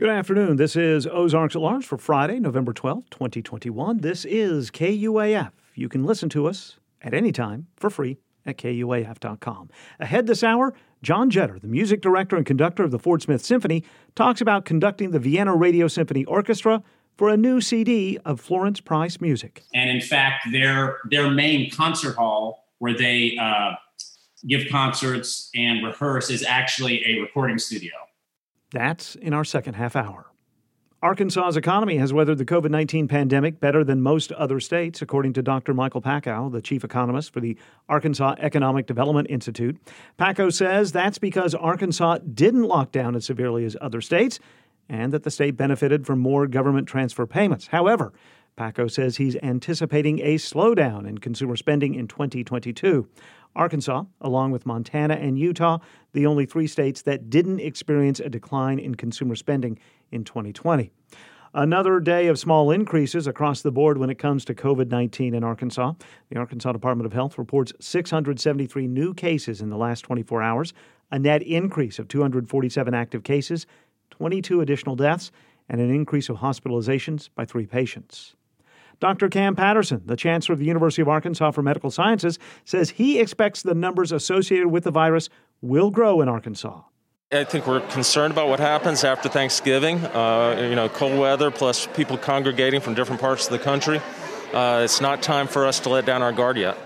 Good afternoon. This is Ozarks at Large for Friday, November 12th, 2021. This is KUAF. You can listen to us at any time for free at KUAF.com. Ahead this hour, John Jeter, the music director and conductor of the Fort Smith Symphony, talks about conducting the Vienna Radio Symphony Orchestra for a new CD of Florence Price music. And in fact, their their main concert hall where they uh, give concerts and rehearse is actually a recording studio. That's in our second half hour. Arkansas's economy has weathered the COVID 19 pandemic better than most other states, according to Dr. Michael Pakko, the chief economist for the Arkansas Economic Development Institute. Pakko says that's because Arkansas didn't lock down as severely as other states and that the state benefited from more government transfer payments. However, Pakko says he's anticipating a slowdown in consumer spending in 2022. Arkansas, along with Montana and Utah, the only three states that didn't experience a decline in consumer spending in 2020. Another day of small increases across the board when it comes to COVID 19 in Arkansas. The Arkansas Department of Health reports 673 new cases in the last 24 hours, a net increase of 247 active cases, 22 additional deaths, and an increase of hospitalizations by three patients. Dr. Cam Patterson, the chancellor of the University of Arkansas for Medical Sciences, says he expects the numbers associated with the virus will grow in Arkansas. I think we're concerned about what happens after Thanksgiving. Uh, you know, cold weather plus people congregating from different parts of the country. Uh, it's not time for us to let down our guard yet.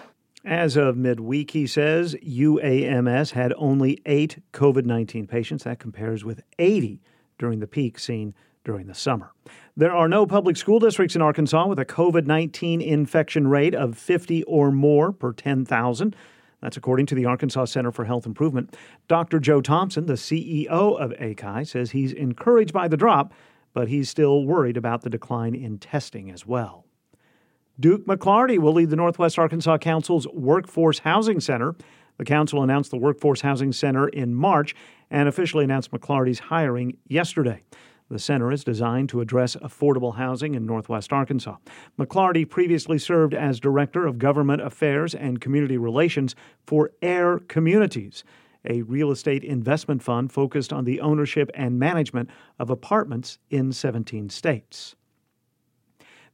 As of midweek, he says UAMS had only eight COVID 19 patients. That compares with 80 during the peak seen during the summer. There are no public school districts in Arkansas with a COVID 19 infection rate of 50 or more per 10,000. That's according to the Arkansas Center for Health Improvement. Dr. Joe Thompson, the CEO of ACI, says he's encouraged by the drop, but he's still worried about the decline in testing as well. Duke McClarty will lead the Northwest Arkansas Council's Workforce Housing Center. The council announced the Workforce Housing Center in March and officially announced McClarty's hiring yesterday. The center is designed to address affordable housing in northwest Arkansas. McClarty previously served as Director of Government Affairs and Community Relations for Air Communities, a real estate investment fund focused on the ownership and management of apartments in 17 states.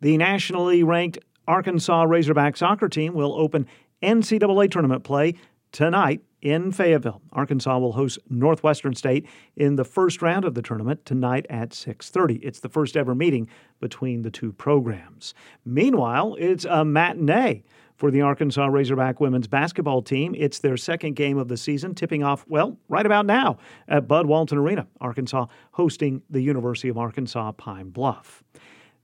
The nationally ranked Arkansas Razorback soccer team will open NCAA tournament play tonight in Fayetteville. Arkansas will host Northwestern State in the first round of the tournament tonight at 6:30. It's the first ever meeting between the two programs. Meanwhile, it's a matinee for the Arkansas Razorback women's basketball team. It's their second game of the season, tipping off, well, right about now at Bud Walton Arena, Arkansas hosting the University of Arkansas Pine Bluff.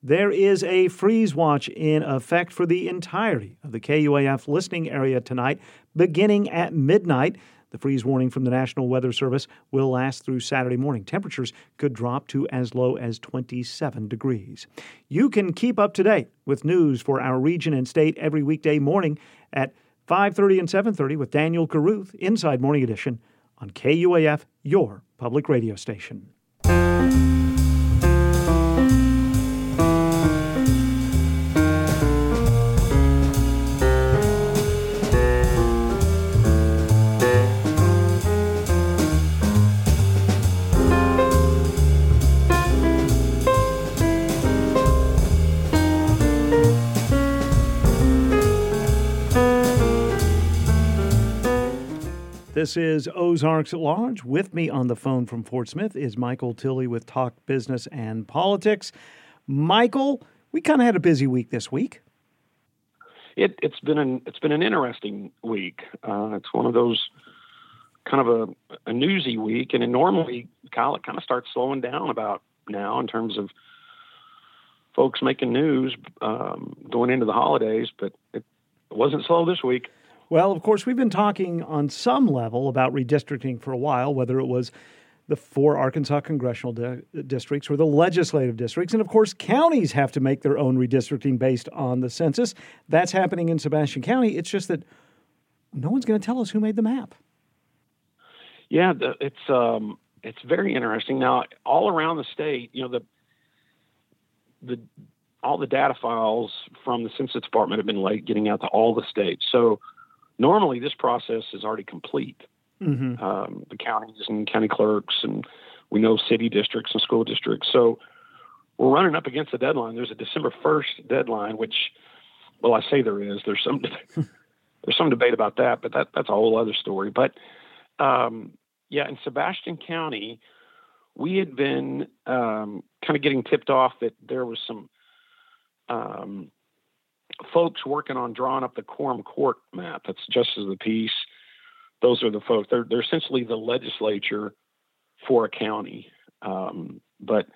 There is a freeze watch in effect for the entirety of the KUAF listening area tonight, beginning at midnight. The freeze warning from the National Weather Service will last through Saturday morning. Temperatures could drop to as low as 27 degrees. You can keep up to date with news for our region and state every weekday morning at 5:30 and 7:30 with Daniel Caruth Inside Morning Edition on KUAF, your public radio station. This is Ozarks at Large. With me on the phone from Fort Smith is Michael Tilley with Talk Business and Politics. Michael, we kind of had a busy week this week. It, has been an it's been an interesting week. Uh, it's one of those kind of a, a newsy week, and it normally Kyle it kind of starts slowing down about now in terms of folks making news um, going into the holidays, but it, it wasn't slow this week. Well, of course, we've been talking on some level about redistricting for a while, whether it was the four Arkansas congressional di- districts or the legislative districts. And of course, counties have to make their own redistricting based on the census. That's happening in Sebastian County. It's just that no one's going to tell us who made the map. Yeah, it's um, it's very interesting. Now, all around the state, you know, the the all the data files from the Census Department have been late getting out to all the states. So normally this process is already complete. Mm-hmm. Um, the counties and county clerks and We know city districts and school districts. So we're running up against the deadline. There's a December 1st deadline, which, well, I say there is. There's some there's some debate about that, but that that's a whole other story. But um, yeah, in Sebastian County, we had been um, kind of getting tipped off that there was some um, folks working on drawing up the quorum court map. That's justice of the peace. Those are the folks. They're they're essentially the legislature for a county. Um, but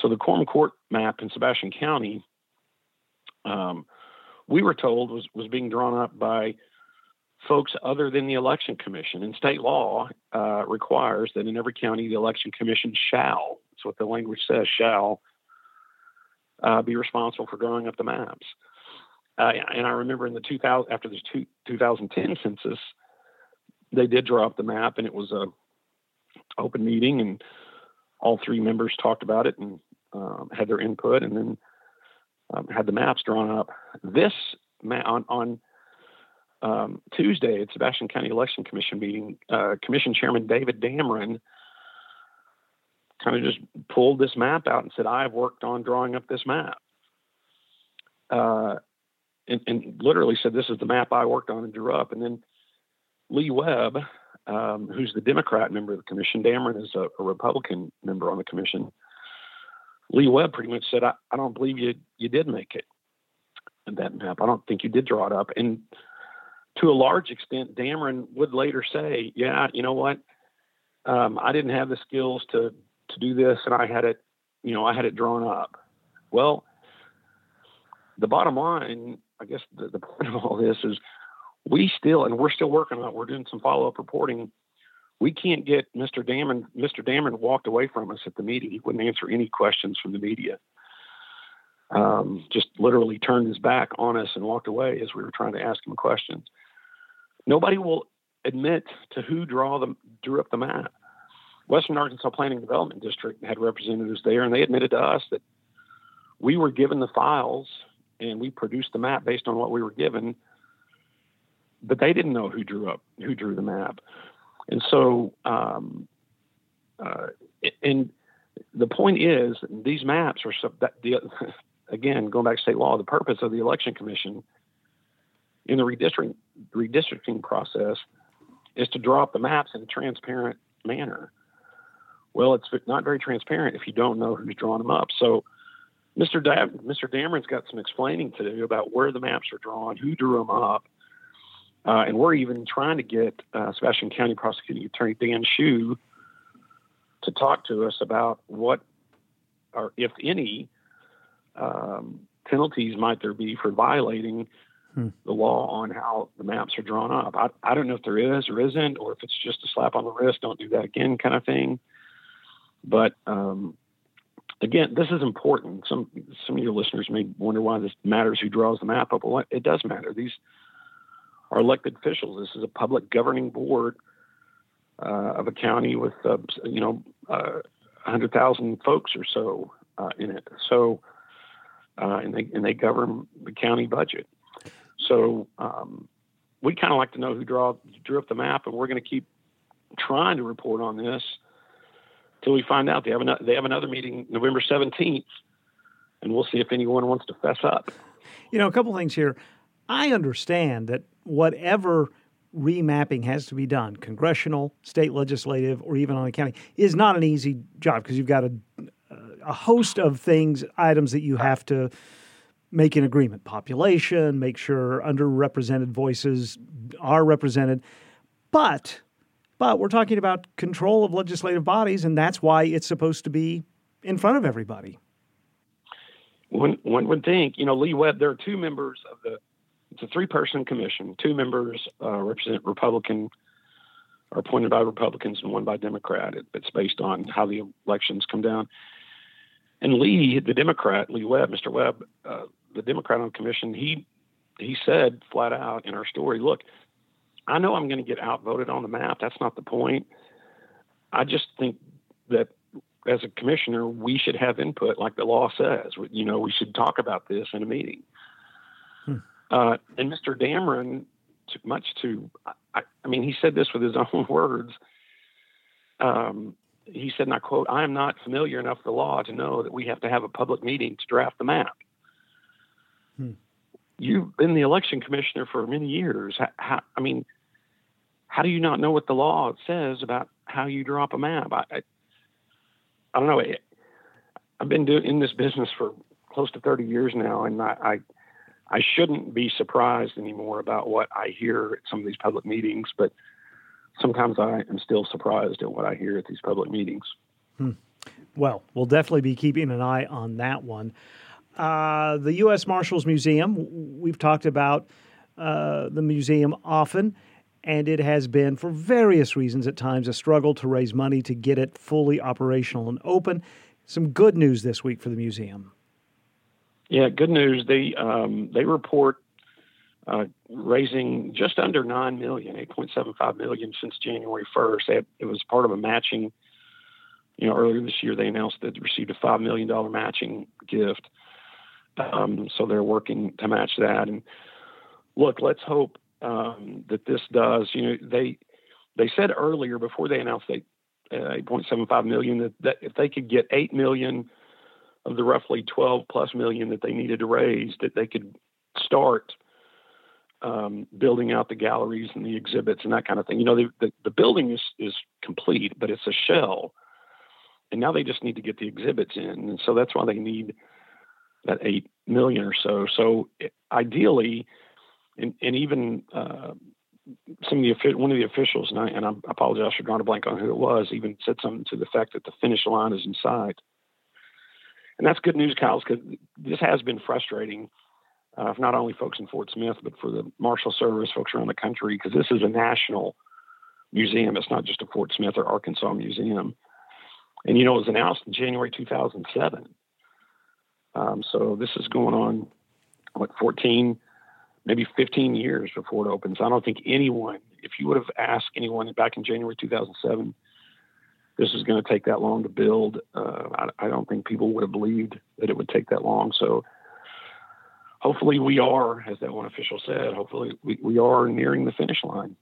so the quorum court map in Sebastian County, um, we were told was was being drawn up by folks other than the election commission. And state law uh, requires that in every county the election commission shall. That's what the language says. Shall uh, be responsible for drawing up the maps. Uh, and I remember in the 2000 after the two, 2010 census, they did draw up the map, and it was a open meeting, and all three members talked about it and um, had their input, and then um, had the maps drawn up. This ma- on on um, Tuesday at Sebastian County Election Commission meeting, uh, Commission Chairman David Dameron kind of just pulled this map out and said, "I've worked on drawing up this map." Uh, and, and, literally said, "This is the map I worked on and drew up." And then Lee Webb, um, who's the Democrat member of the commission, Dameron is a, a, Republican member on the commission. Lee Webb pretty much said, I, I, don't believe you you did make it." And that map, I don't think you did draw it up. And to a large extent, Dameron would later say, "Yeah, you know what? Um, I didn't have the skills to to do this, and I had it, you know, I had it drawn up." Well, the bottom line, I guess, the, the point of all this is, we still, and we're still working on it. We're doing some follow up reporting. We can't get Mr. Damon. Mr. Damon walked away from us at the meeting. He wouldn't answer any questions from the media. Um, just literally turned his back on us and walked away as we were trying to ask him questions. Nobody will admit to who draw the, drew up the map. Western Arkansas Planning Development District had representatives there, and they admitted to us that we were given the files and we produced the map based on what we were given. But they didn't know who drew up who drew the map, and so um, uh, and the point is these maps are so that the again going back to state law. The purpose of the election commission in the redistricting redistricting process is to draw up the maps in a transparent manner. Well, it's not very transparent if you don't know who's drawing them up. So, Mr. Da- Mr. Dameron's got some explaining to do about where the maps are drawn, who drew them up, uh, and we're even trying to get uh, Sebastian County Prosecuting Attorney Dan Shue to talk to us about what, or if any, um, penalties might there be for violating hmm. the law on how the maps are drawn up. I, I don't know if there is or isn't, or if it's just a slap on the wrist, don't do that again kind of thing. But um, again, this is important. Some some of your listeners may wonder why this matters who draws the map up. Well, it does matter. These are elected officials. This is a public governing board uh, of a county with uh, you know uh, hundred thousand folks or so uh, in it. So uh, and they and they govern the county budget. So um, we kind of like to know who draw drew up the map, and we're going to keep trying to report on this till we find out. They have another, they have another meeting November 17th, and we'll see if anyone wants to fess up. You know, a couple things here. I understand that whatever remapping has to be done, congressional, state legislative, or even on a county, is not an easy job because you've got a, a host of things, items that you have to make an agreement. Population, make sure underrepresented voices are represented. But but we're talking about control of legislative bodies, and that's why it's supposed to be in front of everybody. One, one would think, you know, Lee Webb, there are two members of the, it's a three person commission. Two members uh, represent Republican, are appointed by Republicans, and one by Democrat. It, it's based on how the elections come down. And Lee, the Democrat, Lee Webb, Mr. Webb, uh, the Democrat on the commission, he he said flat out in our story, look, I know I'm going to get outvoted on the map. That's not the point. I just think that as a commissioner, we should have input, like the law says. You know, we should talk about this in a meeting. Hmm. Uh, and Mr. Dameron, too much to, I, I, mean, he said this with his own words. Um, he said, and I quote, I am not familiar enough with the law to know that we have to have a public meeting to draft the map. Hmm. You've been the election commissioner for many years. How, how, I mean, how do you not know what the law says about how you drop a map? I, I, I don't know. I've been doing in this business for close to 30 years now, and I, I, I shouldn't be surprised anymore about what I hear at some of these public meetings, but sometimes I am still surprised at what I hear at these public meetings. Hmm. Well, we'll definitely be keeping an eye on that one. Uh, the U.S. Marshals Museum, we've talked about uh, the museum often, and it has been, for various reasons at times, a struggle to raise money to get it fully operational and open. Some good news this week for the museum. Yeah, good news. They um, they report uh, raising just under nine million, eight point seven five million since January first. It was part of a matching. You know, earlier this year they announced that they received a five million dollar matching gift. Um, so they're working to match that. And look, let's hope um, that this does. You know, they they said earlier before they announced they uh, 8.75 million that, that if they could get 8 million of the roughly 12 plus million that they needed to raise, that they could start um, building out the galleries and the exhibits and that kind of thing. You know, the, the, the building is, is complete, but it's a shell. And now they just need to get the exhibits in. And so that's why they need that 8 million or so. So ideally, and, and even uh, some of the one of the officials, and I, and I apologize for drawing a blank on who it was, even said something to the fact that the finish line is in sight. And that's good news, Kyle, because this has been frustrating uh, for not only folks in Fort Smith, but for the Marshal Service, folks around the country, because this is a national museum. It's not just a Fort Smith or Arkansas museum. And, you know, it was announced in January 2007. Um, so this is going on, what, 14, maybe 15 years before it opens. I don't think anyone, if you would have asked anyone back in January 2007, this is going to take that long to build, uh, I, I, don't think people would have believed that it would take that long. So hopefully we are, as that one official said, hopefully we, we are nearing the finish line.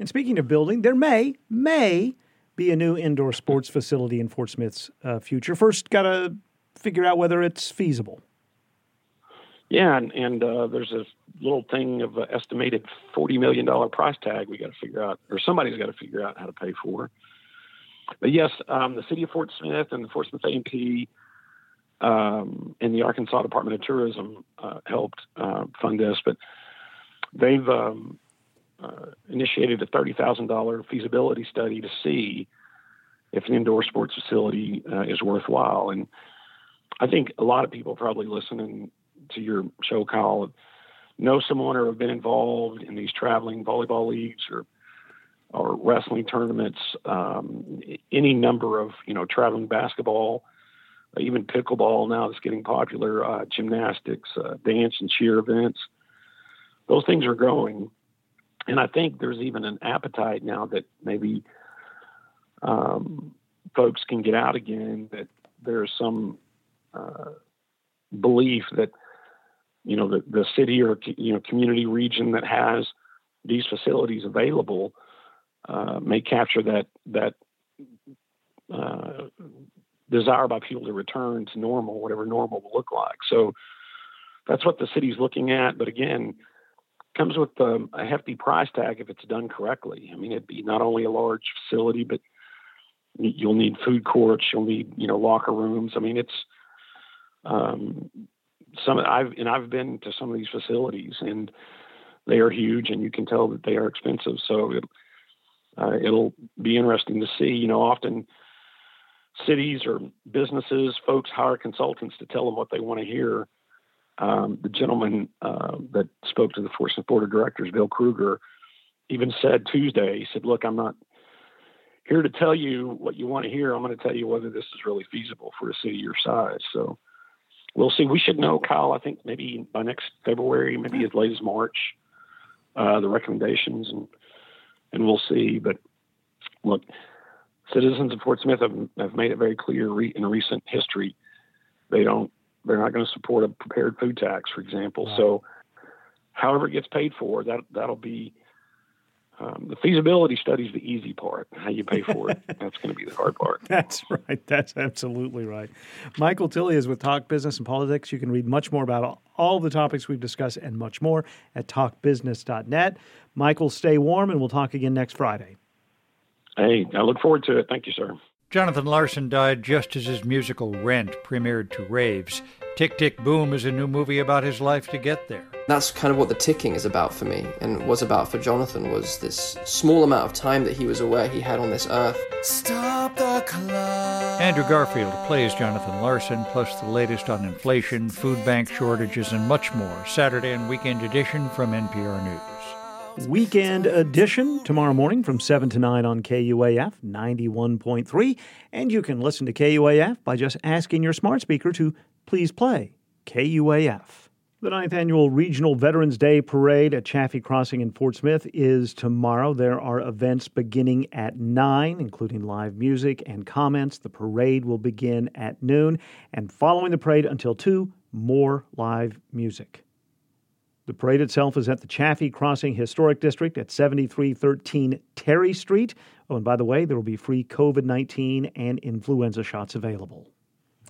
And speaking of building, there may, may be a new indoor sports facility in Fort Smith's uh, future. First, got to figure out whether it's feasible. Yeah, and, and uh, there's a little thing of an estimated forty million dollar price tag we got to figure out, or somebody's got to figure out how to pay for. But yes, um, the city of Fort Smith and the Fort Smith A&P um, and the Arkansas Department of Tourism uh, helped uh, fund this, but they've um, uh, initiated a thirty thousand dollar feasibility study to see if an indoor sports facility uh, is worthwhile. And I think a lot of people probably listening to your show, Kyle, know someone or have been involved in these traveling volleyball leagues or or wrestling tournaments, um, any number of you know traveling basketball, even pickleball now that's getting popular, uh, gymnastics, uh, dance and cheer events. Those things are growing, and I think there's even an appetite now that maybe um, folks can get out again. That there's some uh, belief that you know the, the city or you know community region that has these facilities available uh, may capture that that uh, desire by people to return to normal, whatever normal will look like. So that's what the city's looking at. But again, comes with um, a hefty price tag if it's done correctly. I mean, it'd be not only a large facility, but you'll need food courts, you'll need you know locker rooms. I mean, it's um, some I've and I've been to some of these facilities and they are huge and you can tell that they are expensive. So it, uh, it'll be interesting to see. You know, often cities or businesses, folks hire consultants to tell them what they want to hear. Um, the gentleman uh, that spoke to the Fort Smith Board of Directors, Bill Kruger, even said Tuesday, he said, Look, I'm not here to tell you what you want to hear. I'm going to tell you whether this is really feasible for a city your size. So we'll see. We should know, Kyle. I think maybe by next February, maybe as late as March, uh, the recommendations, and and we'll see. But look, citizens of Fort Smith have, have made it very clear re- in recent history they don't they're not going to support a prepared food tax, for example. So, however it gets paid for, that that'll be um, the feasibility study is the easy part. How you pay for it, that's going to be the hard part. That's right. That's absolutely right. Michael Tilley is with Talk Business and Politics. You can read much more about all the topics we've discussed and much more at talkbusiness.net. Michael, stay warm, and we'll talk again next Friday. Hey, I look forward to it. Thank you, sir. Jonathan Larson died just as his musical Rent premiered to raves. Tick Tick Boom is a new movie about his life to get there. That's kind of what the ticking is about for me, and was about for Jonathan was this small amount of time that he was aware he had on this earth. Stop the clock. Andrew Garfield plays Jonathan Larson, plus the latest on inflation, food bank shortages, and much more. Saturday and weekend edition from NPR News. Weekend edition tomorrow morning from 7 to 9 on KUAF 91.3. And you can listen to KUAF by just asking your smart speaker to please play KUAF. The ninth annual Regional Veterans Day Parade at Chaffee Crossing in Fort Smith is tomorrow. There are events beginning at 9, including live music and comments. The parade will begin at noon, and following the parade until 2, more live music. The parade itself is at the Chaffee Crossing Historic District at 7313 Terry Street. Oh, and by the way, there will be free COVID 19 and influenza shots available.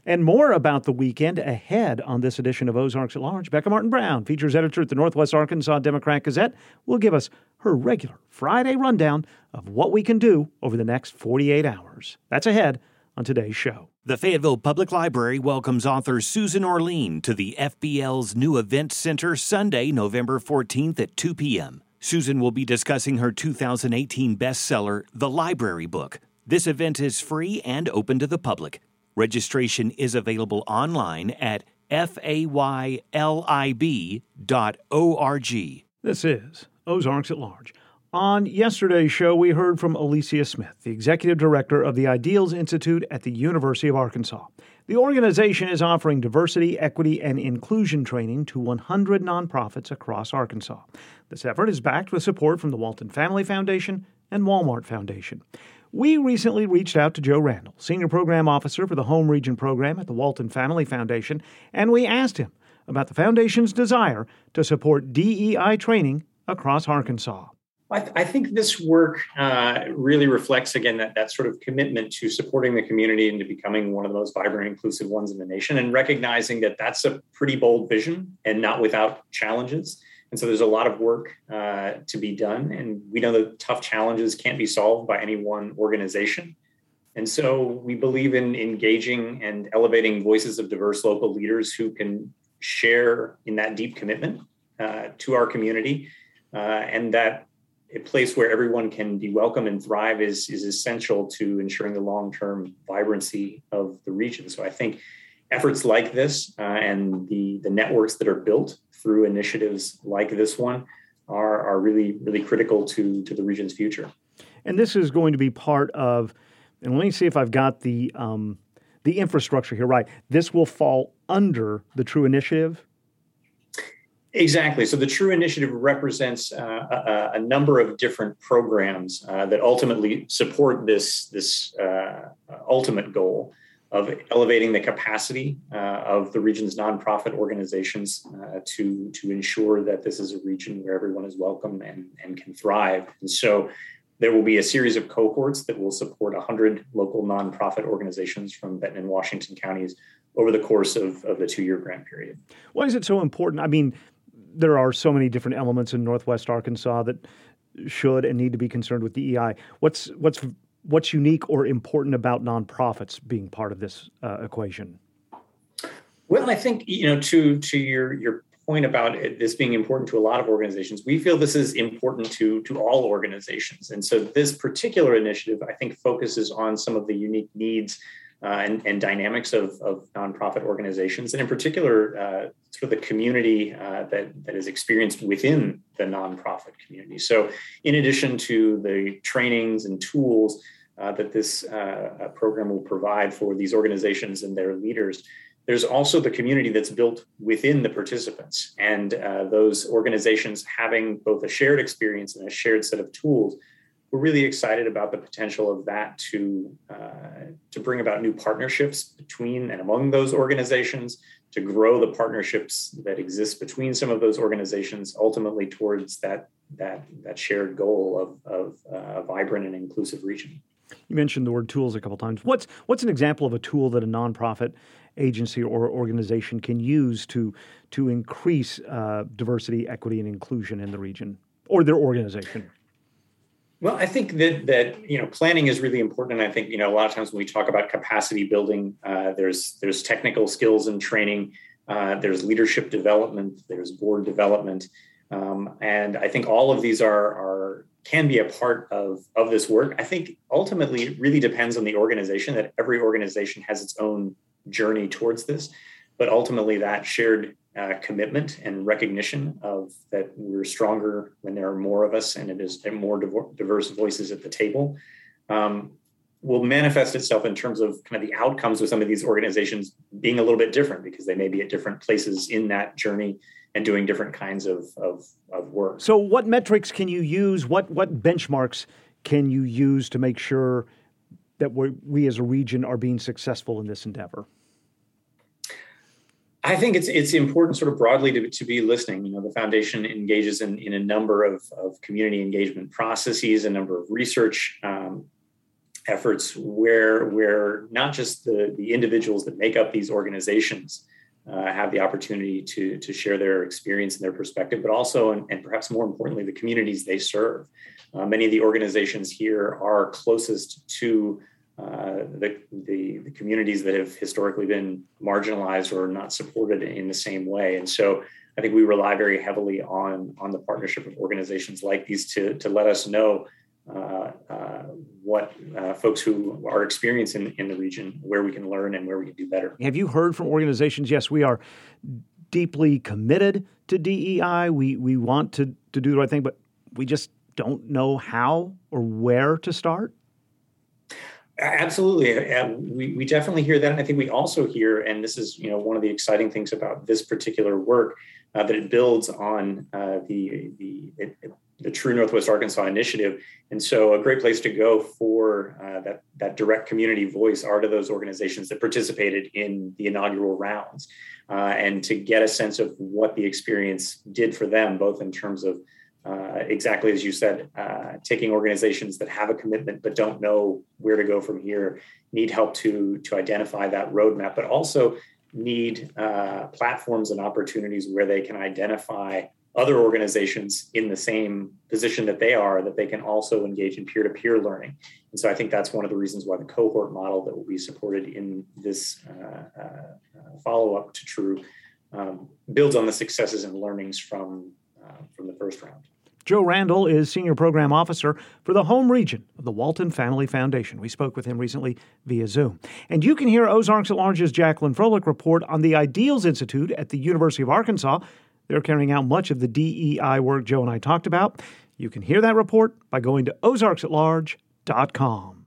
And more about the weekend ahead on this edition of Ozarks at Large. Becca Martin Brown, features editor at the Northwest Arkansas Democrat Gazette, will give us her regular Friday rundown of what we can do over the next 48 hours. That's ahead on today's show. The Fayetteville Public Library welcomes author Susan Orlean to the FPL's new event center Sunday, November 14th at 2 p.m. Susan will be discussing her 2018 bestseller, The Library Book. This event is free and open to the public. Registration is available online at faylib.org. This is Ozarks at Large. On yesterday's show, we heard from Alicia Smith, the executive director of the Ideals Institute at the University of Arkansas. The organization is offering diversity, equity, and inclusion training to 100 nonprofits across Arkansas. This effort is backed with support from the Walton Family Foundation and Walmart Foundation. We recently reached out to Joe Randall, Senior Program Officer for the Home Region Program at the Walton Family Foundation, and we asked him about the Foundation's desire to support DEI training across Arkansas. I, th- I think this work uh, really reflects, again, that, that sort of commitment to supporting the community and to becoming one of the most vibrant, inclusive ones in the nation, and recognizing that that's a pretty bold vision and not without challenges. And so there's a lot of work uh, to be done. And we know that tough challenges can't be solved by any one organization. And so we believe in engaging and elevating voices of diverse local leaders who can share in that deep commitment uh, to our community. Uh, and that a place where everyone can be welcome and thrive is, is essential to ensuring the long term vibrancy of the region. So I think efforts like this uh, and the, the networks that are built through initiatives like this one are, are really, really critical to, to the region's future. And this is going to be part of, and let me see if I've got the, um, the infrastructure here right. This will fall under the True Initiative. Exactly. So the True Initiative represents uh, a, a, number of different programs uh, that ultimately support this this uh, ultimate goal of elevating the capacity uh, of the region's nonprofit organizations uh, to, to ensure that this is a region where everyone is welcome and, and can thrive. And so there will be a series of cohorts that will support 100 local nonprofit organizations from Benton and Washington counties over the course of, of the two year grant period. Why is it so important? I mean, there are so many different elements in Northwest Arkansas that should and need to be concerned with DEI. What's what's what's unique or important about nonprofits being part of this uh, equation? Well, I think you know to to your your point about it, this being important to a lot of organizations, we feel this is important to to all organizations, and so this particular initiative, I think, focuses on some of the unique needs uh, and, and, dynamics of, of nonprofit organizations, and in particular, uh, sort of the community uh, that, that is experienced within the nonprofit community. So, in addition to the trainings and tools uh, that this uh, program will provide for these organizations and their leaders, there's also the community that's built within the participants, and uh, those organizations having both a shared experience and a shared set of tools we're really excited about the potential of that to uh, to bring about new partnerships between and among those organizations, to grow the partnerships that exist between some of those organizations, ultimately towards that that that shared goal of of uh, a vibrant and inclusive region. You mentioned the word tools a couple times. What's what's an example of a tool that a nonprofit agency or organization can use to to increase uh, diversity, equity, and inclusion in the region or their organization? Well, I think that that you know planning is really important, and I think you know a lot of times when we talk about capacity building, uh, there's there's technical skills and training, uh, there's leadership development, there's board development, um, and I think all of these are are can be a part of of this work. I think ultimately it really depends on the organization. That every organization has its own journey towards this, but ultimately that shared uh, commitment and recognition of that we're stronger when there are more of us and it is more diverse voices at the table um, will manifest itself in terms of kind of the outcomes of some of these organizations being a little bit different because they may be at different places in that journey and doing different kinds of, of, of work. So, what metrics can you use? What what benchmarks can you use to make sure that we we as a region are being successful in this endeavor? I think it's it's important sort of broadly to, to be listening. You know, the foundation engages in, in a number of, of community engagement processes, a number of research um, efforts where where not just the, the individuals that make up these organizations uh, have the opportunity to, to share their experience and their perspective, but also, and, and perhaps more importantly, the communities they serve. Uh, many of the organizations here are closest to uh, the, the, the, communities that have historically been marginalized or not supported in the same way. And so I think we rely very heavily on, on the partnership of organizations like these to, to let us know uh, uh, what uh, folks who are experiencing in the region, where we can learn and where we can do better. Have you heard from organizations? Yes, we are deeply committed to DEI. We, we want to, to do the right thing, but we just don't know how or where to start? Absolutely, uh, we, we definitely hear that. And I think we also hear, and this is you know one of the exciting things about this particular work, uh, that it builds on uh, the the it, the True Northwest Arkansas initiative. And so, a great place to go for uh, that that direct community voice are to those organizations that participated in the inaugural rounds, uh, and to get a sense of what the experience did for them, both in terms of uh, exactly as you said, uh, taking organizations that have a commitment but don't know where to go from here need help to to identify that roadmap, but also need uh, platforms and opportunities where they can identify other organizations in the same position that they are that they can also engage in peer-to-peer learning. And so i think that's one of the reasons why the cohort model that will be supported in this uh, uh, follow-up to true um, builds on the successes and learnings from from the first round Joe Randall is Senior Program Officer for the home region of the Walton Family Foundation. We spoke with him recently via Zoom. And you can hear Ozarks at Large's Jacqueline Froelich report on the Ideals Institute at the University of Arkansas. They're carrying out much of the DEI work Joe and I talked about. You can hear that report by going to ozarksatlarge.com.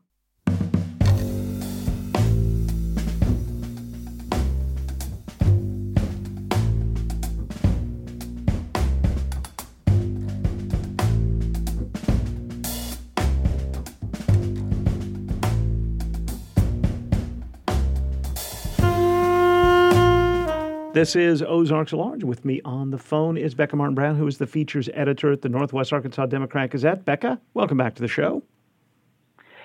This is Ozarks Large. With me on the phone is Becca Martin Brown, who is the features editor at the Northwest Arkansas Democrat Gazette. Becca, welcome back to the show.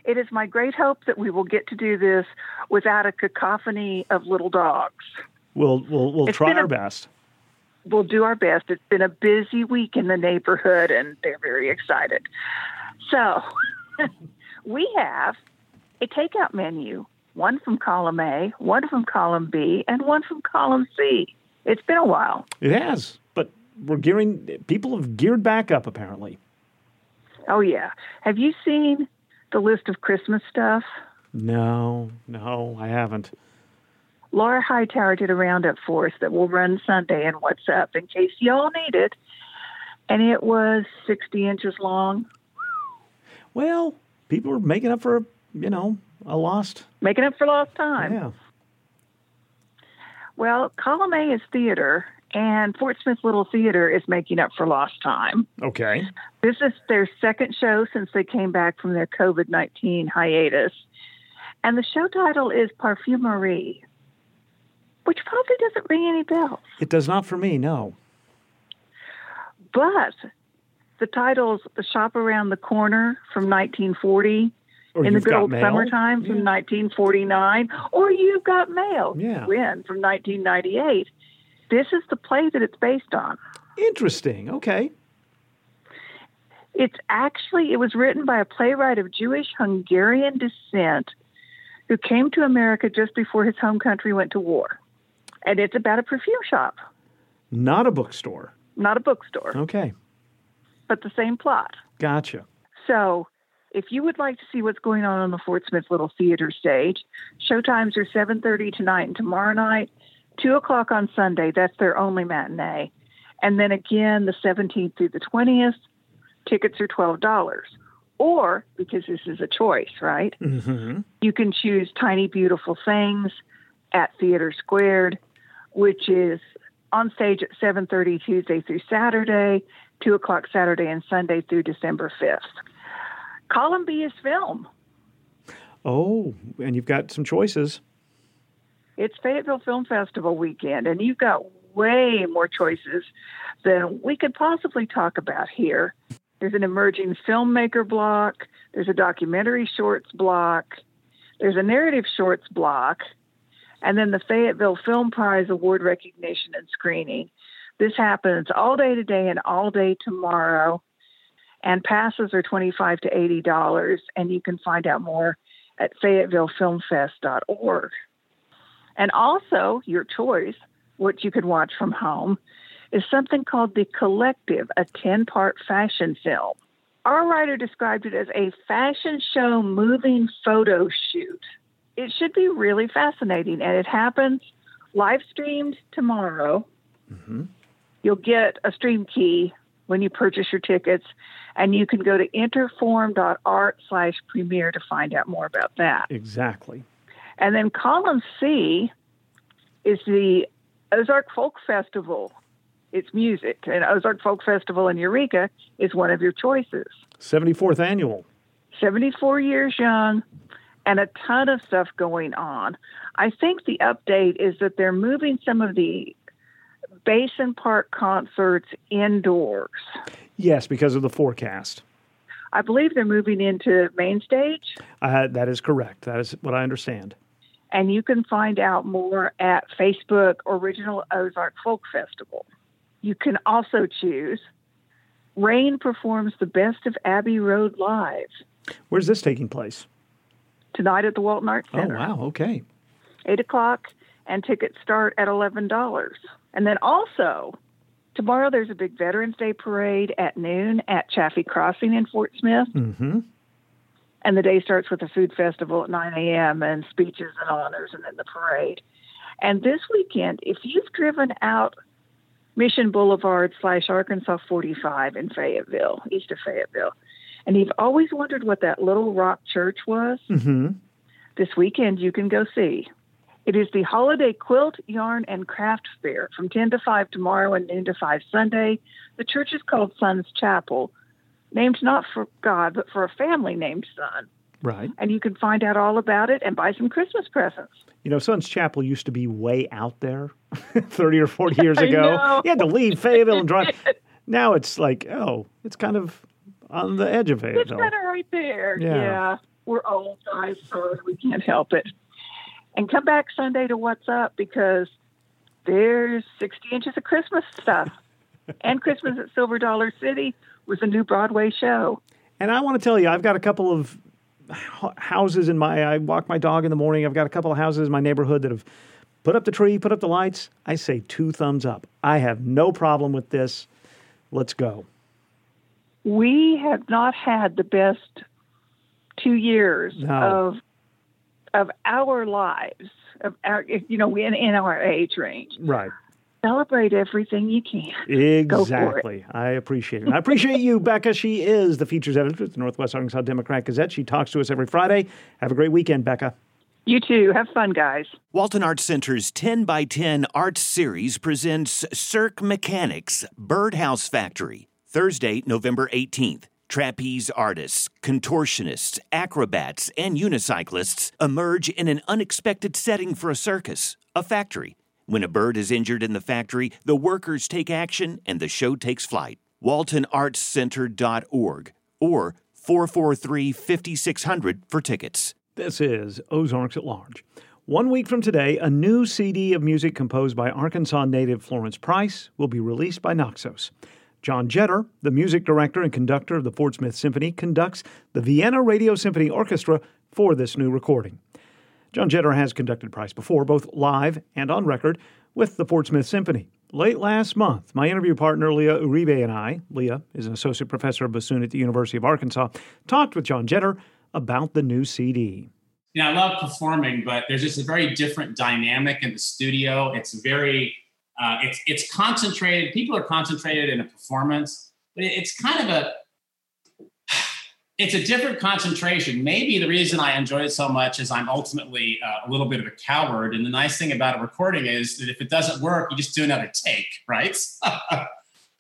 It is my great hope that we will get to do this without a cacophony of little dogs. We'll we'll, we'll try our a, best. We'll do our best. It's been a busy week in the neighborhood, and they're very excited. So, we have a takeout menu one from column A, one from column B, and one from column C. It's been a while. It has, but we're gearing, people have geared back up apparently. Oh, yeah. Have you seen the list of Christmas stuff? No, no, I haven't. Laura Hightower did a roundup for us that will run Sunday and What's Up in case y'all need it. And it was 60 inches long. Well, people are making up for, you know, a lost. Making up for lost time. Yeah. Well, column A is theater, and Fort Smith Little Theater is making up for lost time. Okay. This is their second show since they came back from their COVID 19 hiatus. And the show title is Parfumerie, which probably doesn't ring any bells. It does not for me, no. But the title's The Shop Around the Corner from 1940 Or in the good old Mail. summertime from 1949, or You've Got Mail, Yeah. Win from 1998. This is the play that it's based on. Interesting. Okay. It's actually it was written by a playwright of Jewish Hungarian descent who came to America just before his home country went to war. And it's about a perfume shop, Not a bookstore. not a bookstore, Okay. but the same plot. Gotcha. So, if you would like to see what's going on on the Fort Smith Little Theater stage, showtimes are 7:30 tonight and tomorrow night, two o'clock on Sunday. That's their only matinee, and then again the 17th through the 20th. Tickets are twelve dollars, or because this is a choice, right? Mm-hmm. You can choose Tiny Beautiful Things at Theater Squared, which is on stage at 7:30 Tuesday through Saturday, two o'clock Saturday and Sunday through December 5th. Columbia's film. Oh, and you've got some choices. It's Fayetteville Film Festival weekend, and you've got way more choices than we could possibly talk about here. There's an emerging filmmaker block, there's a documentary shorts block, there's a narrative shorts block, and then the Fayetteville Film Prize award recognition and screening. This happens all day today and all day tomorrow. And passes are twenty-five to eighty dollars, and you can find out more at FayettevilleFilmFest.org. And also, your choice, what you can watch from home, is something called The Collective, a 10 part fashion film. Our writer described it as a fashion show moving photo shoot. It should be really fascinating, and it happens live streamed tomorrow. Mm-hmm. You'll get a stream key when you purchase your tickets, and you can go to interform.art slash premiere to find out more about that. Exactly. And then column C is the Ozark Folk Festival. It's music, and Ozark Folk Festival in Eureka is one of your choices. 74th annual. 74 years young, and a ton of stuff going on. I think the update is that they're moving some of the Basin Park concerts indoors. Yes, because of the forecast. I believe they're moving into main stage, Uh, that is correct. That is what I understand. and you can find out more at Facebook Original Ozark Folk Festival. You can also choose Rain performs the best of Abbey Road live Where's this taking place? tonight at the Walton Arts Oh, wow. Okay. eight o'clock, and tickets start at eleven dollars. And then also tomorrow there's a big Veterans Day parade at noon at Chaffee Crossing in Fort Smith, Mm-hmm. and the day starts with a food festival at nine a.m. and speeches and honors, and then the parade. And this weekend, if you've driven out Mission Boulevard slash Arkansas 45 in Fayetteville, east of Fayetteville, and you've always wondered what that little rock church was, Mm-hmm. this weekend you can go see. It is the Holiday Quilt, Yarn, and Craft Fair from 10 to 5 tomorrow and noon to 5 Sunday. The church is called Son's Chapel, named not for God, but for a family named Son. Right. And you can find out all about it and buy some Christmas presents. You know, Son's Chapel used to be way out there 30 or 40 years ago. know. You had to leave Fayetteville and drive. Now it's like, oh, it's kind of on the edge of It's Fayetteville. kind of right there. Yeah. We're old guys, so we can't help it. And come back Sunday to What's Up because there's 60 inches of Christmas stuff. and Christmas at Silver Dollar City was a new Broadway show. And I want to tell you, I've got a couple of houses in my. I walk my dog in the morning. I've got a couple of houses in my neighborhood that have put up the tree, put up the lights. I say two thumbs up. I have no problem with this. Let's go. We have not had the best two years No. of of our lives, of our, you know, in, in our age range. Right. Celebrate everything you can. Go for it. Exactly. I appreciate it. I appreciate you, Becca. She is the features editor at the Northwest Arkansas Democrat Gazette. She talks to us every Friday. Have a great weekend, Becca. You too. Have fun, guys. Walton Arts Center's 10 by 10 Arts Series presents Cirque Mechanics Birdhouse Factory, Thursday, November 18th. Trapeze artists, contortionists, acrobats, and unicyclists emerge in an unexpected setting for a circus, a factory. When a bird is injured in the factory, the workers take action and the show takes flight. WaltonArtsCenter.org or 443 5600 for tickets. This is Ozarks at Large. One week from today, a new CD of music composed by Arkansas native Florence Price will be released by Naxos. John Jeter, the music director and conductor of the Fort Smith Symphony, conducts the Vienna Radio Symphony Orchestra for this new recording. John Jeter has conducted Price before, both live and on record, with the Fort Smith Symphony. Late last month, my interview partner Lia Uribe and I, Lia is an associate professor of bassoon at the University of Arkansas, talked with John Jeter about the new CD. Yeah, I love performing, but there's just a very different dynamic in the studio. It's very, uh, it's it's concentrated. People are concentrated in a performance, but it's kind of a, it's a different concentration. Maybe the reason I enjoy it so much is I'm ultimately uh, a little bit of a coward. And the nice thing about a recording is that if it doesn't work, you just do another take, right? I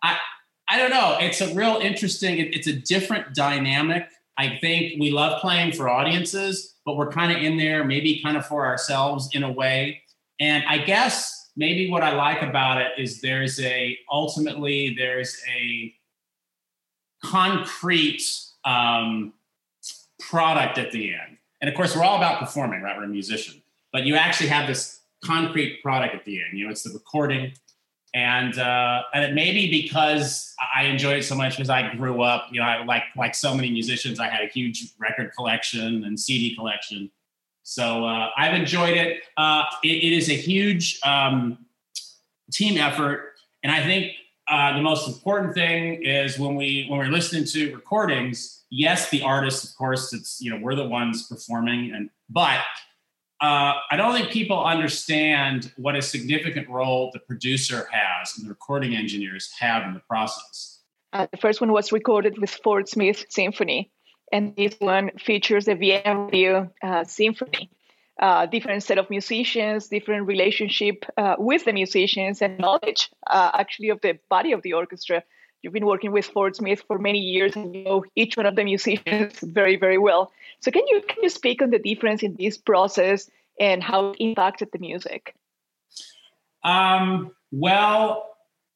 I don't know. It's a real interesting. It, it's a different dynamic I think we love playing for audiences, but we're kind of in there maybe kind of for ourselves in a way. And I guess maybe what I like about it is there's a ultimately there's a concrete um, product at the end. And of course, we're all about performing, right? We're a musician, but you actually have this concrete product at the end. You know, it's the recording, and uh, and it may be because I enjoy it so much because I grew up, you know, I, like like so many musicians, I had a huge record collection and CD collection. So uh, I've enjoyed it. Uh, it. it is a huge um, team effort, and I think uh, the most important thing is when we when we're listening to recordings. Yes, the artists, of course, it's you know we're the ones performing, and but uh, I don't think people understand what a significant role the producer has and the recording engineers have in the process. Uh, the first one was recorded with Fort Smith Symphony, and this one features the Vienna uh, Symphony. Uh, different set of musicians, different relationship uh, with the musicians, and knowledge uh, actually of the body of the orchestra. You've been working with Fort Smith for many years, and you know each one of the musicians very, very well. So can you can you speak on the difference in this process and how it impacted the music? Um, well,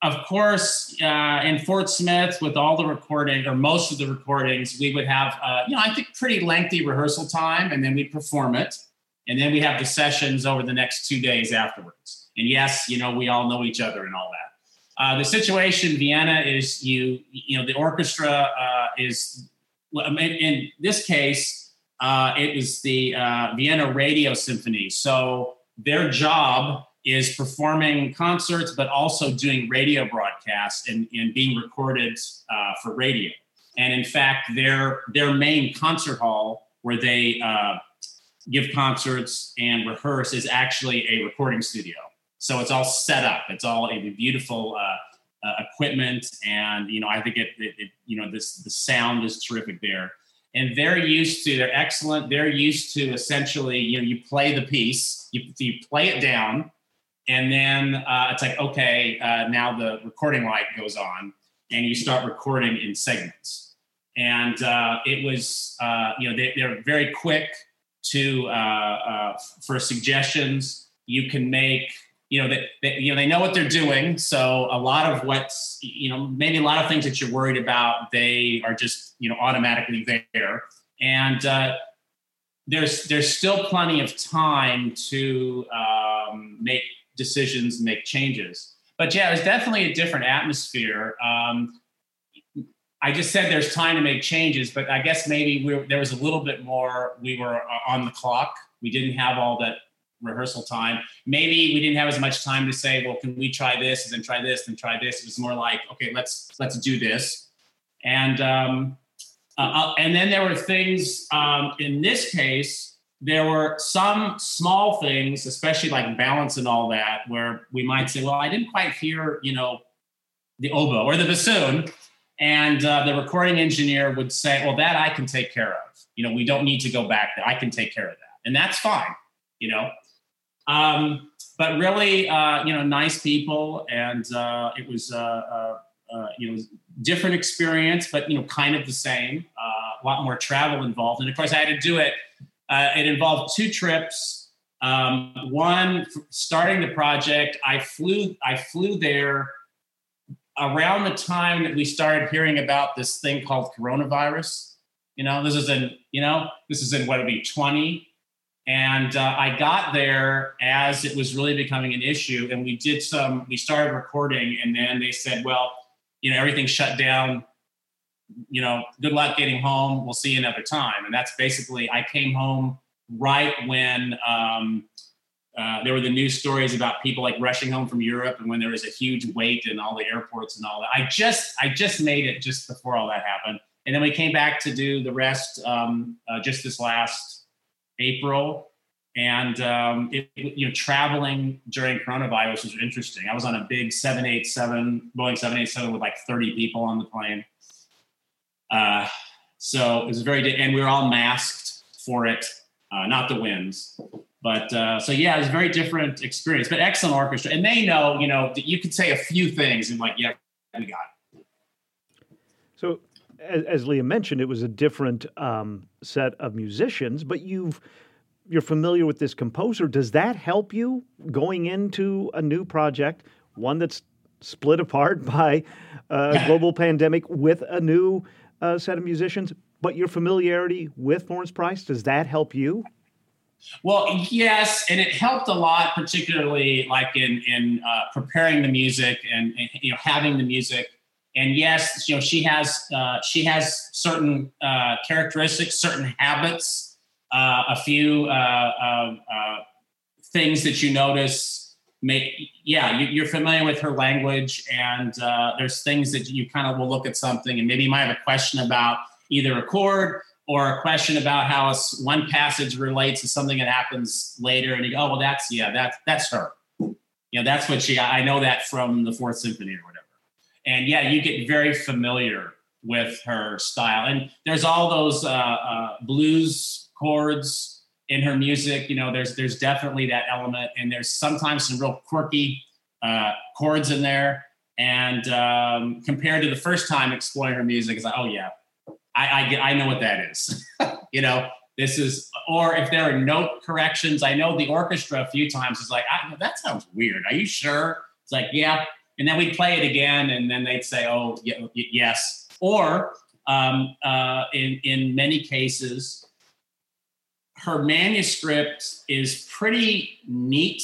of course, uh, in Fort Smith, with all the recording or most of the recordings, we would have, uh, you know, I think pretty lengthy rehearsal time, and then we perform it, and then we have the sessions over the next two days afterwards. And yes, you know, we all know each other and all that. Uh, the situation in Vienna is you, you know, the orchestra uh, is, in this case, uh, it was the uh, Vienna Radio Symphony. So their job is performing concerts, but also doing radio broadcasts and, and being recorded uh, for radio. And in fact, their their main concert hall where they uh, give concerts and rehearse is actually a recording studio. So it's all set up. It's all a beautiful uh, uh, equipment, and you know I think it, it, it you know this the sound is terrific there and they're used to they're excellent they're used to essentially you know you play the piece you, you play it down and then uh, it's like okay uh, now the recording light goes on and you start recording in segments. And uh, it was uh, you know they, they're very quick to uh, uh, for suggestions. You can make you know that they, you know they know what they're doing. So a lot of what's you know maybe a lot of things that you're worried about they are just you know automatically there. And there's there's still plenty of time to um, make decisions and make changes but yeah it's definitely a different atmosphere um, I just said there's time to make changes, but I guess maybe we there was a little bit more. We were uh, on the clock. We didn't have all that rehearsal time. Maybe we didn't have as much time to say, well, can we try this and then try this and try this? It was more like, okay, let's let's do this. And um, uh, uh, and then there were things um, in this case. There were some small things, especially like balance and all that, where we might say, well, I didn't quite hear, you know, the oboe or the bassoon. And uh, the recording engineer would say, well, that I can take care of. You know, we don't need to go back there. I can take care of that. And that's fine you know. Um, but really, uh, you know, nice people, and uh, it was uh, uh, uh you know different experience, but you know, kind of the same. A lot more travel involved, and of course, I had to do it. It involved two trips. Um, one, starting the project, I flew. I flew there around the time that we started hearing about this thing called coronavirus. You know, this is in you know this is in what would be twenty and uh, I got there as it was really becoming an issue. And we did some, we started recording, and then they said, well, you know, everything shut down. You know, good luck getting home. We'll see you another time. And that's basically, I came home right when um, uh, there were the news stories about people like rushing home from Europe, and when there was a huge wait in all the airports and all that. I just, I just made it just before all that happened, and then we came back to do the rest um, uh, just this last April, and um, it, you know traveling during coronavirus was interesting. I was on a big 787 Boeing 787 with like 30 people on the plane. Uh, so it was very and we were all masked for it, uh, not the winds. But uh, so yeah, it was a very different experience, but excellent orchestra. And they know, you know, that you could say a few things and like, yeah, we got it. So as, as Lia mentioned, it was a different um, set of musicians, but you've you're familiar with this composer. Does that help you going into a new project, one that's split apart by a global pandemic, with a new uh, set of musicians? But your familiarity with Florence Price does that help you? Well, yes, and it helped a lot, particularly like in in uh, preparing the music and, and you know having the music and yes, you know she has uh, she has certain uh, characteristics, certain habits, uh, a few uh, uh, things that you notice. Make yeah, you, are familiar with her language, and uh, there's things that you kind of will look at something, and maybe you might have a question about either a chord or a question about how one passage relates to something that happens later, and you go, oh well, that's yeah, that's that's her. You know, that's what she. I know that from the Fourth Symphony or whatever and yeah, you get very familiar with her style. And there's all those uh, uh, blues chords in her music. You know, there's there's definitely that element, and there's sometimes some real quirky uh, chords in there. And um, compared to the first time exploring her music, it's like, oh yeah, I I, get, I know what that is. you know, this is, or if there are note corrections, I know the orchestra a few times is like, that sounds weird. Are you sure? It's like, yeah, and then we'd play it again, and then they'd say, "Oh, yes." Or um, uh, in in many cases, her manuscript is pretty neat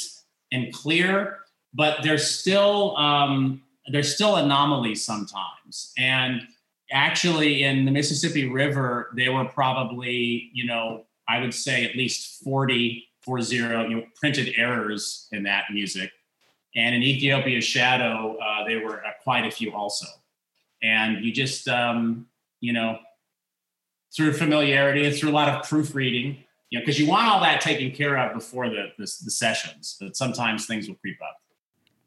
and clear, but there's still um, there's still anomalies sometimes. And actually, in the Mississippi River, there were probably you know I would say at least 40, 40 you know, printed errors in that music and in Ethiopia's shadow, uh, there were uh, quite a few also. And you just, um, you know, through familiarity and through a lot of proofreading, you know, because you want all that taken care of before the, the, the sessions, but sometimes things will creep up.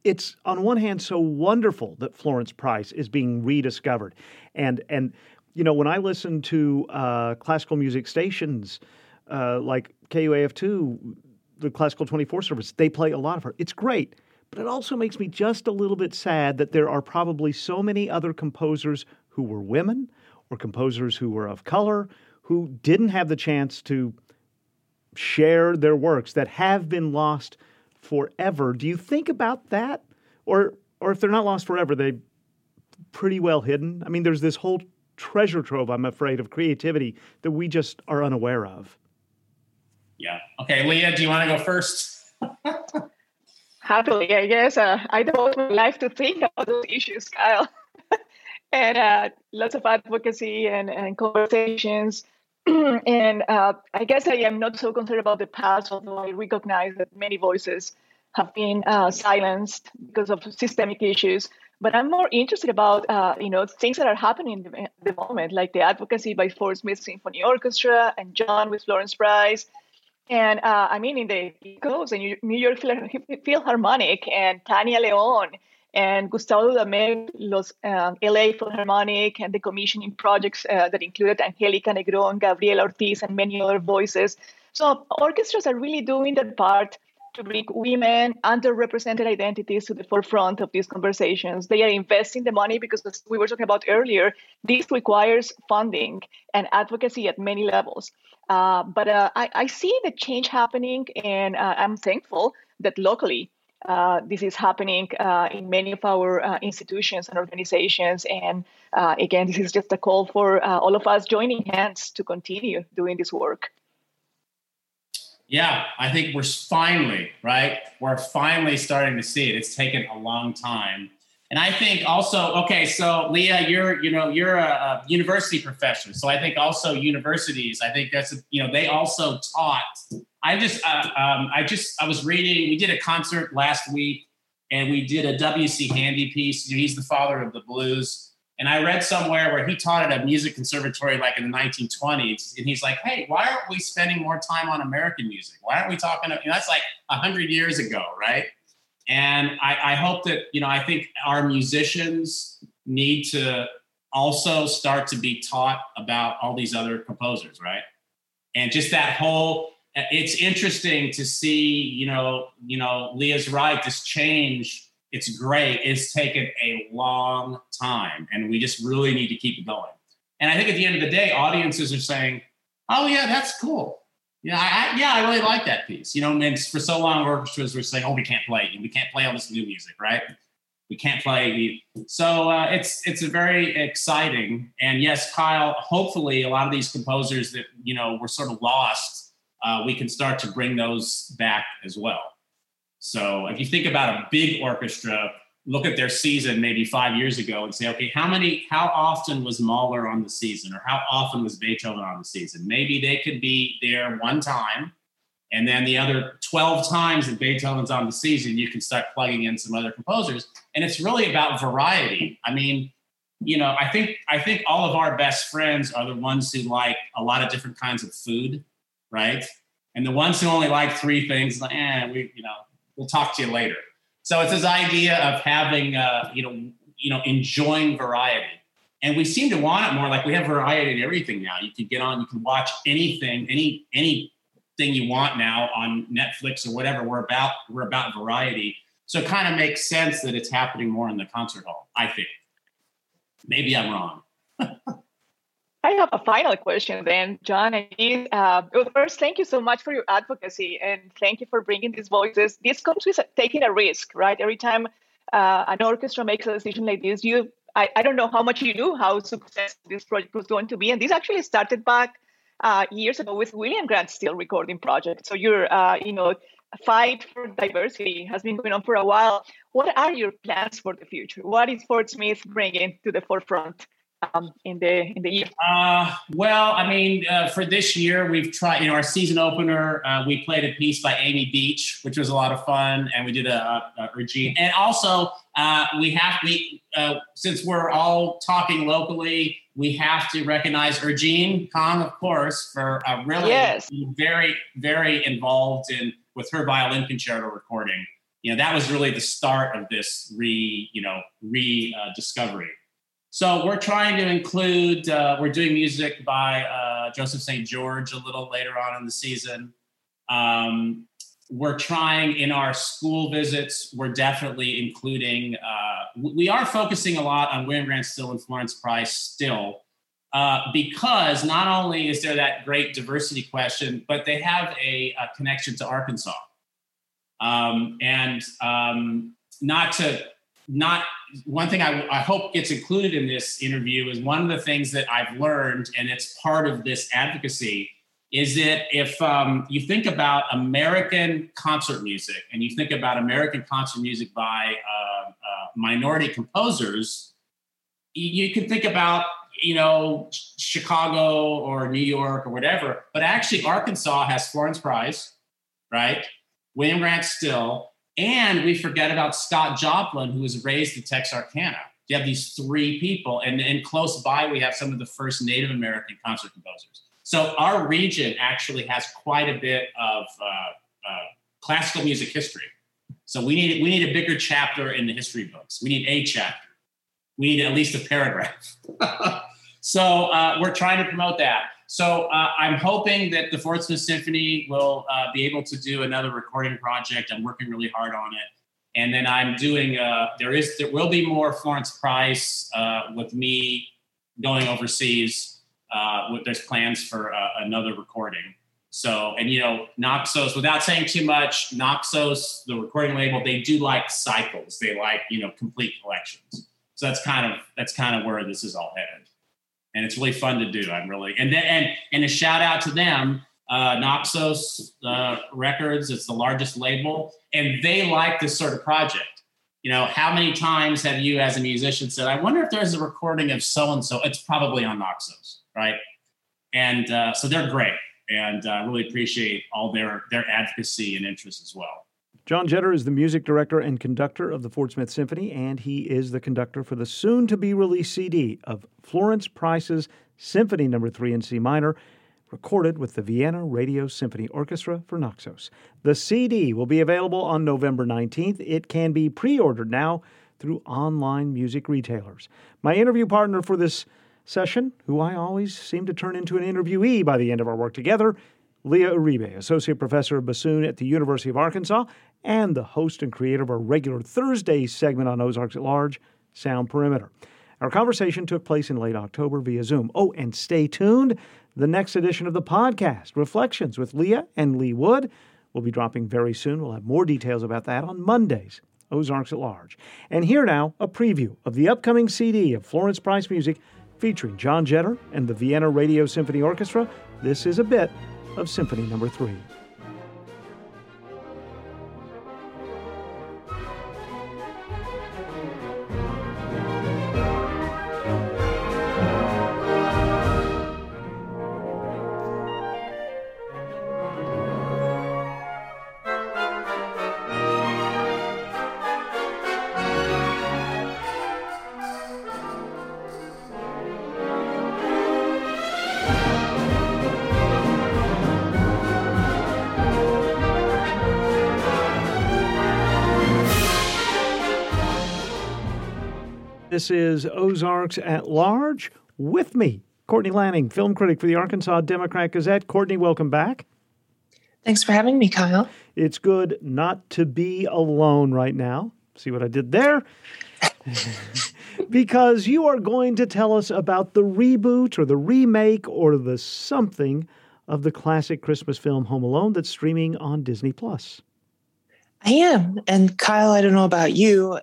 It's on one hand so wonderful that Florence Price is being rediscovered, and and you know when I listen to uh, classical music stations uh, like KUAF two, the classical twenty four service, they play a lot of her. It's great. But it also makes me just a little bit sad that there are probably so many other composers who were women or composers who were of color who didn't have the chance to share their works that have been lost forever. Do you think about that? Or or if they're not lost forever, they pretty well hidden? I mean, there's this whole treasure trove, I'm afraid, of creativity that we just are unaware of. Yeah. Okay, Lia, do you want to go first? happily, I guess. Uh, I devote my life to think about those issues, Kyle. and uh, lots of advocacy and, and conversations. and uh, I guess I am not so concerned about the past, although I recognize that many voices have been uh, silenced because of systemic issues. But I'm more interested about uh, you know things that are happening in the, the moment, like the advocacy by Fort Smith Symphony Orchestra and John with Florence Price, and uh, I mean, in the Coast and New York Philharmonic and Tania Leon and Gustavo Dudamel, los um, LA Philharmonic, and the commissioning projects uh, that included Angelica Negron, Gabriela Ortiz, and many other voices. So orchestras are really doing their part to bring women, underrepresented identities to the forefront of these conversations. They are investing the money because, as we were talking about earlier, this requires funding and advocacy at many levels. Uh, but uh, I, I, see the change happening, and uh, I'm thankful that locally uh, this is happening uh, in many of our uh, institutions and organizations. And again, this is just a call for all of us joining hands to continue doing this work. Yeah, I think we're finally, right? We're finally starting to see it. It's taken a long time. And I think also, okay, so Lia, you're, you know, you're a, a university professor. So I think also universities, I think that's, you know, they also taught. I just, uh, um, I just, I was reading, we did a concert last week and we did a W.C. Handy piece. He's the father of the blues. And I read somewhere where he taught at a music conservatory like in the 1920s. And he's like, hey, why aren't we spending more time on American music? Why aren't we talking? You know, that's like 100 years ago, right? And I, I hope that, you know, I think our musicians need to also start to be taught about all these other composers, right? And just that whole, it's interesting to see, you know, you know, Lia's right, this change it's great. It's taken a long time, and we just really need to keep it going. And I think at the end of the day, audiences are saying, "Oh yeah, that's cool. Yeah, I, yeah, I really like that piece." You know, and for so long, orchestras were saying, "Oh, we can't play. We can't play all this new music, right? We can't play." So uh, it's it's a very exciting. And yes, Kyle. Hopefully, a lot of these composers that you know were sort of lost, uh, we can start to bring those back as well. So if you think about a big orchestra, look at their season maybe five years ago and say, okay, how many, how often was Mahler on the season or how often was Beethoven on the season? Maybe they could be there one time. And then the other 12 times that Beethoven's on the season, you can start plugging in some other composers. And it's really about variety. I mean, you know, I think I think all of our best friends are the ones who like a lot of different kinds of food, right? And the ones who only like three things, like, eh, we, you know, we'll talk to you later. So it's this idea of having, uh, you know, you know, enjoying variety. And we seem to want it more. Like we have variety in everything now. You can get on, you can watch anything, any anything you want now on Netflix or whatever. We're about we're about variety. So it kind of makes sense that it's happening more in the concert hall. I think. Maybe I'm wrong. I have a final question then, John. Uh, first, thank you so much for your advocacy and thank you for bringing these voices. This comes with taking a risk, right? Every time uh, an orchestra makes a decision like this, you I, I don't know how much you knew how successful this project was going to be. And this actually started back uh, years ago with William Grant Still recording project. So your, uh, you know, fight for diversity has been going on for a while. What are your plans for the future? What is Fort Smith bringing to the forefront? Um, in the in the year? Uh, well, I mean, uh, for this year, we've tried. You know, our season opener, uh, we played a piece by Amy Beach, which was a lot of fun, and we did a, a, a Regine. And also, uh, we have we uh, since we're all talking locally, we have to recognize Er-Gene Kahng, of course, for a really yes. very very involved in with her violin concerto recording. You know, that was really the start of this re you know re uh, discovery. So we're trying to include, uh, we're doing music by uh, Joseph St. George a little later on in the season. Um, we're trying in our school visits, we're definitely including, uh, we are focusing a lot on William Grant Still and Florence Price still, uh, because not only is there that great diversity question, but they have a, a connection to Arkansas. Um, and um, not to not one thing I, I, hope gets included in this interview is one of the things that I've learned, and it's part of this advocacy, is that if um, you think about American concert music and you think about American concert music by uh, uh, minority composers, you, you can think about you know Chicago or New York or whatever, but actually Arkansas has Florence Price, right? William Grant Still, and we forget about Scott Joplin, who was raised in Texarkana. You have these three people, and, and close by, we have some of the first Native American concert composers. So our region actually has quite a bit of uh, uh, classical music history. So we need we need a bigger chapter in the history books. We need a chapter. We need at least a paragraph. so uh, we're trying to promote that. So uh, I'm hoping that the Fort Smith Symphony will uh, be able to do another recording project. I'm working really hard on it. And then I'm doing, uh, there is, there will be more Florence Price uh, with me going overseas. Uh, there's plans for uh, another recording. So, and you know, Naxos, without saying too much, Naxos, the recording label, they do like cycles. They like, you know, complete collections. So that's kind of that's kind of where this is all headed. And it's really fun to do. I'm really and then and and a shout out to them, uh, Naxos uh, Records. It's the largest label, and they like this sort of project. You know, how many times have you, as a musician, said, "I wonder if there's a recording of so and so"? It's probably on Naxos, right? And uh, so they're great and uh, really appreciate all their their advocacy and interest as well. John Jeter is the music director and conductor of the Fort Smith Symphony, and he is the conductor for the soon to be released CD of Florence Price's Symphony Number no. 3 in C minor, recorded with the Vienna Radio Symphony Orchestra for Naxos. The CD will be available on November 19th. It can be pre ordered now through online music retailers. My interview partner for this session, who I always seem to turn into an interviewee by the end of our work together, Lia Uribe, Associate Professor of Bassoon at the University of Arkansas and the host and creator of our regular Thursday segment on Ozarks at Large, Sound Perimeter. Our conversation took place in late October via Zoom. Oh, and stay tuned. The next edition of the podcast, Reflections with Lia and Lee Wood, will be dropping very soon. We'll have more details about that on Mondays, Ozarks at Large. And here now, a preview of the upcoming CD of Florence Price music featuring John Jeter and the Vienna Radio Symphony Orchestra. This is a bit of Symphony Number no. 3. This is Ozarks at Large. With me, Courtney Lanning, film critic for the Arkansas Democrat Gazette. Courtney, welcome back. Thanks for having me, Kyle. It's good not to be alone right now. See what I did there? because you are going to tell us about the reboot or the remake or the something of the classic Christmas film Home Alone that's streaming on Disney Plus. I am. And Kyle, I don't know about you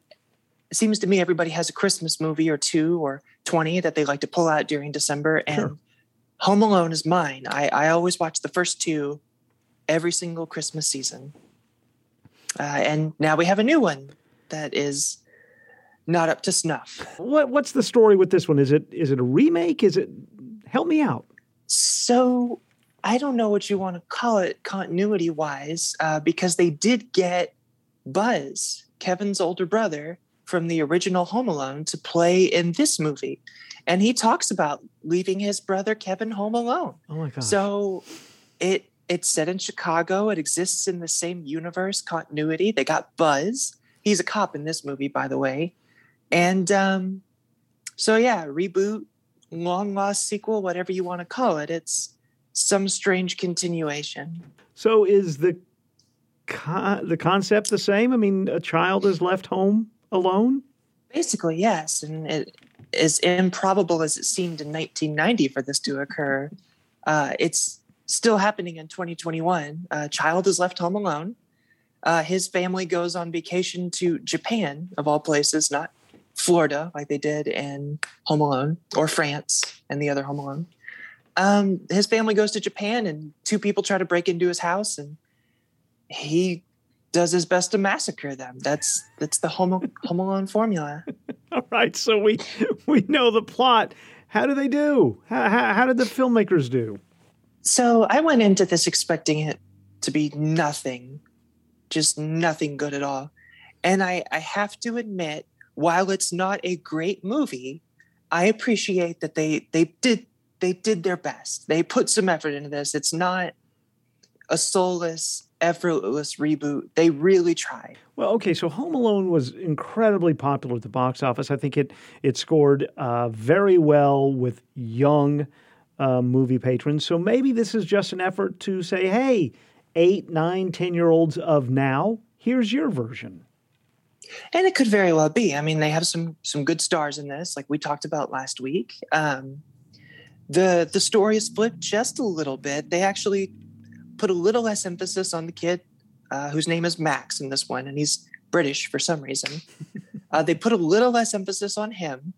it seems to me everybody has a Christmas movie or two or 20 that they like to pull out during December. And sure. Home Alone is mine. I, I always watch the first two every single Christmas season. Uh, and now we have a new one that is not up to snuff. What what's the story with this one? Is it is it a remake? Is it help me out? So I don't know what you want to call it continuity wise, uh, because they did get Buzz, Kevin's older brother, from the original Home Alone to play in this movie. And he talks about leaving his brother Kevin home alone. Oh my god. So it it's set in Chicago. It exists in the same universe continuity. They got Buzz. He's a cop in this movie, by the way. And um, so yeah, reboot, long lost sequel, whatever you want to call it. It's some strange continuation. So is the con- the concept the same? I mean, a child is left home alone? Basically, yes. And it, as improbable as it seemed in 1990 for this to occur, uh, it's still happening in 2021. A child is left home alone. Uh, his family goes on vacation to Japan, of all places, not Florida like they did in Home Alone, or France and the other Home Alone. Um, his family goes to Japan, and two people try to break into his house, and he does his best to massacre them. That's that's the Home, Home Alone formula. All right, so we we know the plot. How do they do? How, how, how did the filmmakers do? So I went into this expecting it to be nothing, just nothing good at all. And I, I have to admit, while it's not a great movie, I appreciate that they they did they did their best. They put some effort into this. It's not a soulless effortless reboot. They really tried. Well, okay, so Home Alone was incredibly popular at the box office. I think it it scored uh, very well with young uh, movie patrons. So maybe this is just an effort to say, hey, eight, nine, ten year olds of now, here's your version. And it could very well be. I mean, they have some some good stars in this, like we talked about last week. Um, the the story is flipped just a little bit. They actually put a little less emphasis on the kid uh, whose name is Max in this one, and he's British for some reason. uh, they put a little less emphasis on him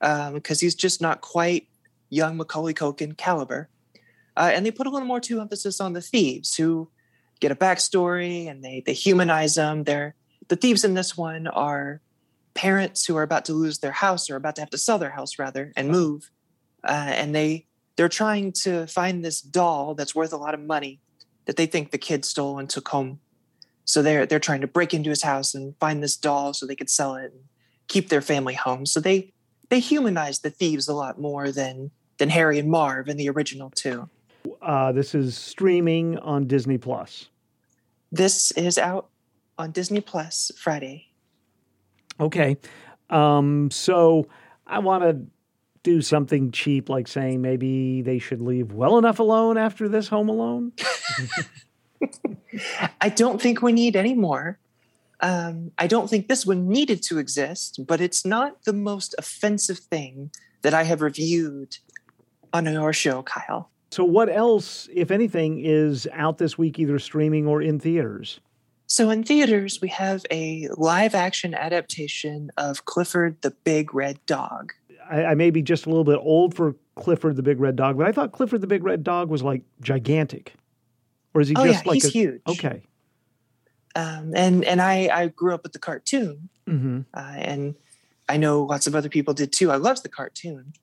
because um, he's just not quite young Macaulay Culkin caliber. Uh, and they put a little more to emphasis on the thieves who get a backstory and they they humanize them. They're the thieves in this one are parents who are about to lose their house or about to have to sell their house rather and move, uh, and they they're trying to find this doll that's worth a lot of money that they think the kid stole and took home. So they're they're trying to break into his house and find this doll so they could sell it and keep their family home. So they they humanize the thieves a lot more than than Harry and Marv in the original too. Uh, this is streaming on Disney Plus. This is out on Disney Plus Friday. Okay. Um, so I want to do something cheap, like saying maybe they should leave well enough alone after this Home Alone. I don't think we need any more. Um, I don't think this one needed to exist, but it's not the most offensive thing that I have reviewed on your show, Kyle. So, what else, if anything, is out this week, either streaming or in theaters? So in theaters, we have a live action adaptation of Clifford the Big Red Dog. I, I, may be just a little bit old for Clifford the Big Red Dog, but I thought Clifford the Big Red Dog was like gigantic. Or is he oh, just yeah, like he's a, huge? Okay. Um, and and I, I grew up with the cartoon, mm-hmm. uh, and I know lots of other people did too. I loved the cartoon,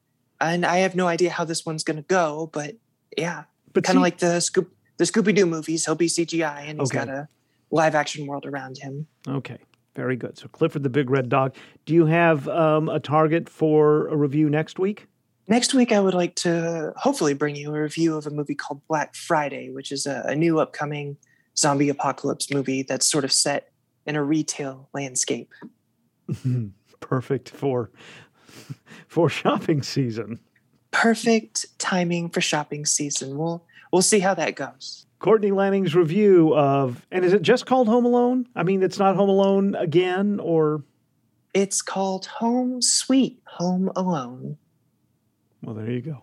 and I have no idea how this one's going to go, but yeah, but kind of like the Scoop the Scooby Doo movies. He'll be CGI, and he's Okay. got a live action world around him. Okay. Very good. So, Clifford the Big Red Dog. Do you have um, a target for a review next week? Next week, I would like to hopefully bring you a review of a movie called Black Friday, which is a, a new upcoming zombie apocalypse movie that's sort of set in a retail landscape. Perfect for for shopping season. Perfect timing for shopping season. We'll we'll see how that goes. Courtney Lanning's review of, and is it just called Home Alone? I mean, it's not Home Alone again, or It's called Home Sweet Home Alone. well, there you go.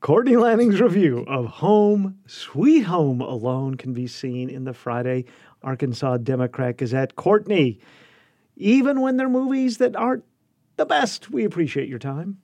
Courtney Lanning's review of Home Sweet Home Alone can be seen in the Friday Arkansas Democrat Gazette. Courtney, even when they're movies that aren't the best, we appreciate your time.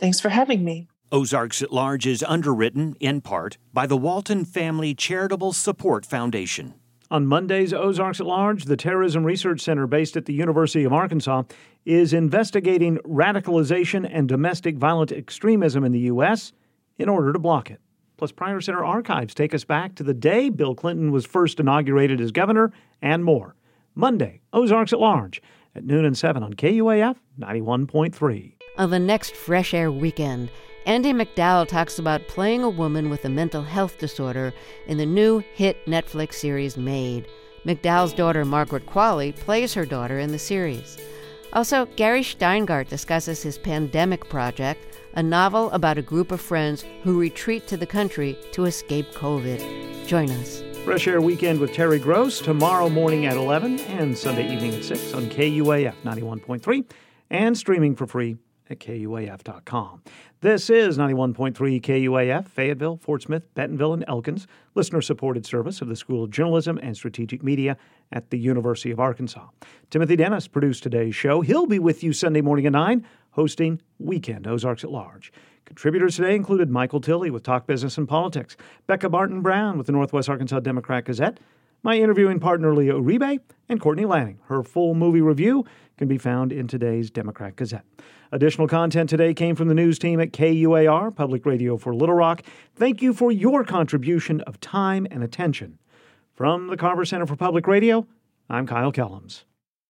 Thanks for having me. Ozarks at Large is underwritten, in part, by the Walton Family Charitable Support Foundation. On Monday's Ozarks at Large, the Terrorism Research Center based at the University of Arkansas is investigating radicalization and domestic violent extremism in the U.S. in order to block it. Plus, Pryor Center archives take us back to the day Bill Clinton was first inaugurated as governor and more. Monday, Ozarks at Large at noon and 7 on KUAF 91.3. On the next Fresh Air weekend, Andie MacDowell talks about playing a woman with a mental health disorder in the new hit Netflix series Maid. MacDowell's daughter Margaret Qualley plays her daughter in the series. Also, Gary Shteyngart discusses his Pandemic Project, a novel about a group of friends who retreat to the country to escape COVID. Join us. Fresh Air Weekend with Terry Gross tomorrow morning at 11 and Sunday evening at 6 on KUAF 91.3 and streaming for free at KUAF.com. This is 91.3 KUAF, Fayetteville, Fort Smith, Bentonville, and Elkins, listener supported service of the School of Journalism and Strategic Media at the University of Arkansas. Timothy Dennis produced today's show. He'll be with you Sunday morning at 9, hosting Weekend Ozarks at Large. Contributors today included Michael Tilley with Talk Business and Politics, Becca Martin-Brown with the Northwest Arkansas Democrat Gazette, my interviewing partner Lia Uribe, and Courtney Lanning. Her full movie review can be found in today's Democrat Gazette. Additional content today came from the news team at KUAR, Public Radio for Little Rock. Thank you for your contribution of time and attention. From the Carver Center for Public Radio, I'm Kyle Kellams.